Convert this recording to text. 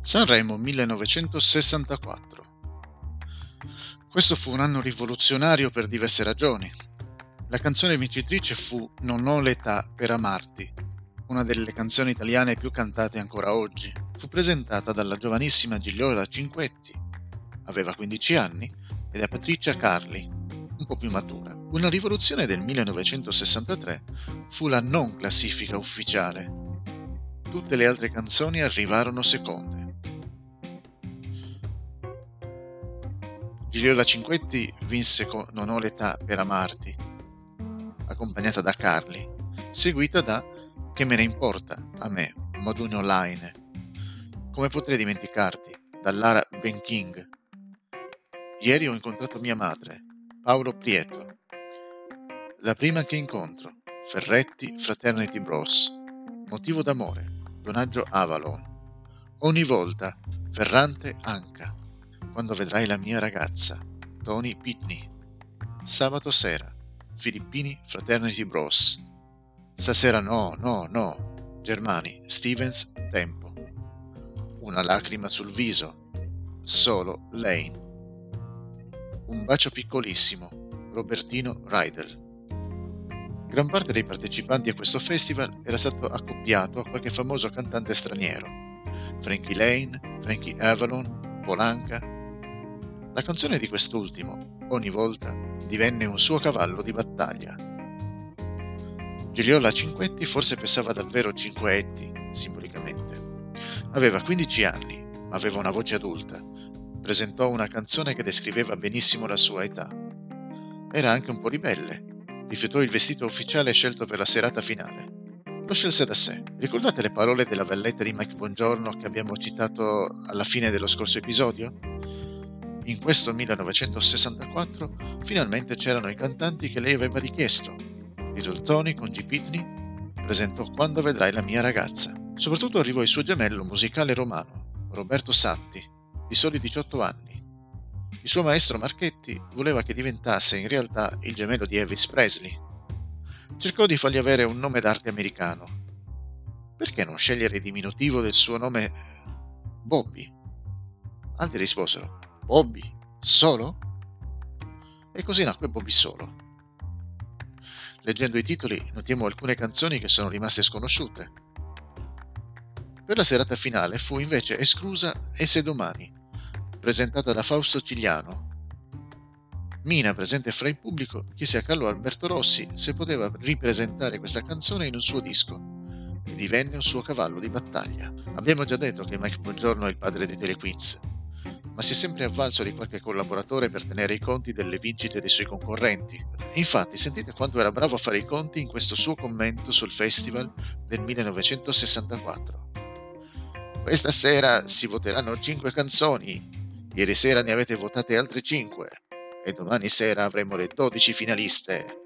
Sanremo 1964. Questo fu un anno rivoluzionario per diverse ragioni. La canzone vincitrice fu Non ho l'età per amarti, una delle canzoni italiane più cantate ancora oggi. Fu presentata dalla giovanissima Gigliola Cinquetti, aveva 15 anni, e da Patricia Carli, un po' più matura. Una rivoluzione del 1963 fu la non classifica ufficiale. Tutte le altre canzoni arrivarono seconde. Gigliola Cinquetti vinse con Non ho l'età per amarti, accompagnata da Carli, seguita da Che me ne importa a me, Madunio Line. Come potrei dimenticarti, da Lara Ben King. Ieri ho incontrato mia madre, Paolo Prieto. La prima che incontro, Ferretti Fraternity Bros. Motivo d'amore, Donaggio Avalon. Ogni volta, Ferrante Anca quando vedrai la mia ragazza, Tony Pitney. Sabato sera, Filippini Fraternity Bros. Stasera no, no, no. Germani, Stevens, Tempo. Una lacrima sul viso. Solo Lane. Un bacio piccolissimo. Robertino Rydell. Gran parte dei partecipanti a questo festival era stato accoppiato a qualche famoso cantante straniero. Frankie Lane, Frankie Avalon, Polanca, la canzone di quest'ultimo, ogni volta, divenne un suo cavallo di battaglia. Gigliola Cinquetti forse pesava davvero cinque etti, simbolicamente. Aveva 15 anni, ma aveva una voce adulta. Presentò una canzone che descriveva benissimo la sua età. Era anche un po' ribelle. Rifiutò il vestito ufficiale scelto per la serata finale. Lo scelse da sé. Ricordate le parole della valletta di Mike Bongiorno che abbiamo citato alla fine dello scorso episodio? In questo 1964 finalmente c'erano i cantanti che lei aveva richiesto. Little Tony con G. Pitney presentò Quando vedrai la mia ragazza. Soprattutto arrivò il suo gemello musicale romano, Roberto Satti, di soli 18 anni. Il suo maestro Marchetti voleva che diventasse in realtà il gemello di Elvis Presley. Cercò di fargli avere un nome d'arte americano. Perché non scegliere il diminutivo del suo nome Bobby? Altri risposero Bobby, solo? E così nacque Bobby solo. Leggendo i titoli notiamo alcune canzoni che sono rimaste sconosciute. Per la serata finale fu invece esclusa E se domani, presentata da Fausto Cigliano. Mina, presente fra il pubblico, chiese a Carlo Alberto Rossi se poteva ripresentare questa canzone in un suo disco e divenne un suo cavallo di battaglia. Abbiamo già detto che Mike Buongiorno è il padre dei telequiz ma si è sempre avvalso di qualche collaboratore per tenere i conti delle vincite dei suoi concorrenti. Infatti, sentite quanto era bravo a fare i conti in questo suo commento sul festival del 1964. Questa sera si voteranno 5 canzoni, ieri sera ne avete votate altre 5 e domani sera avremo le 12 finaliste.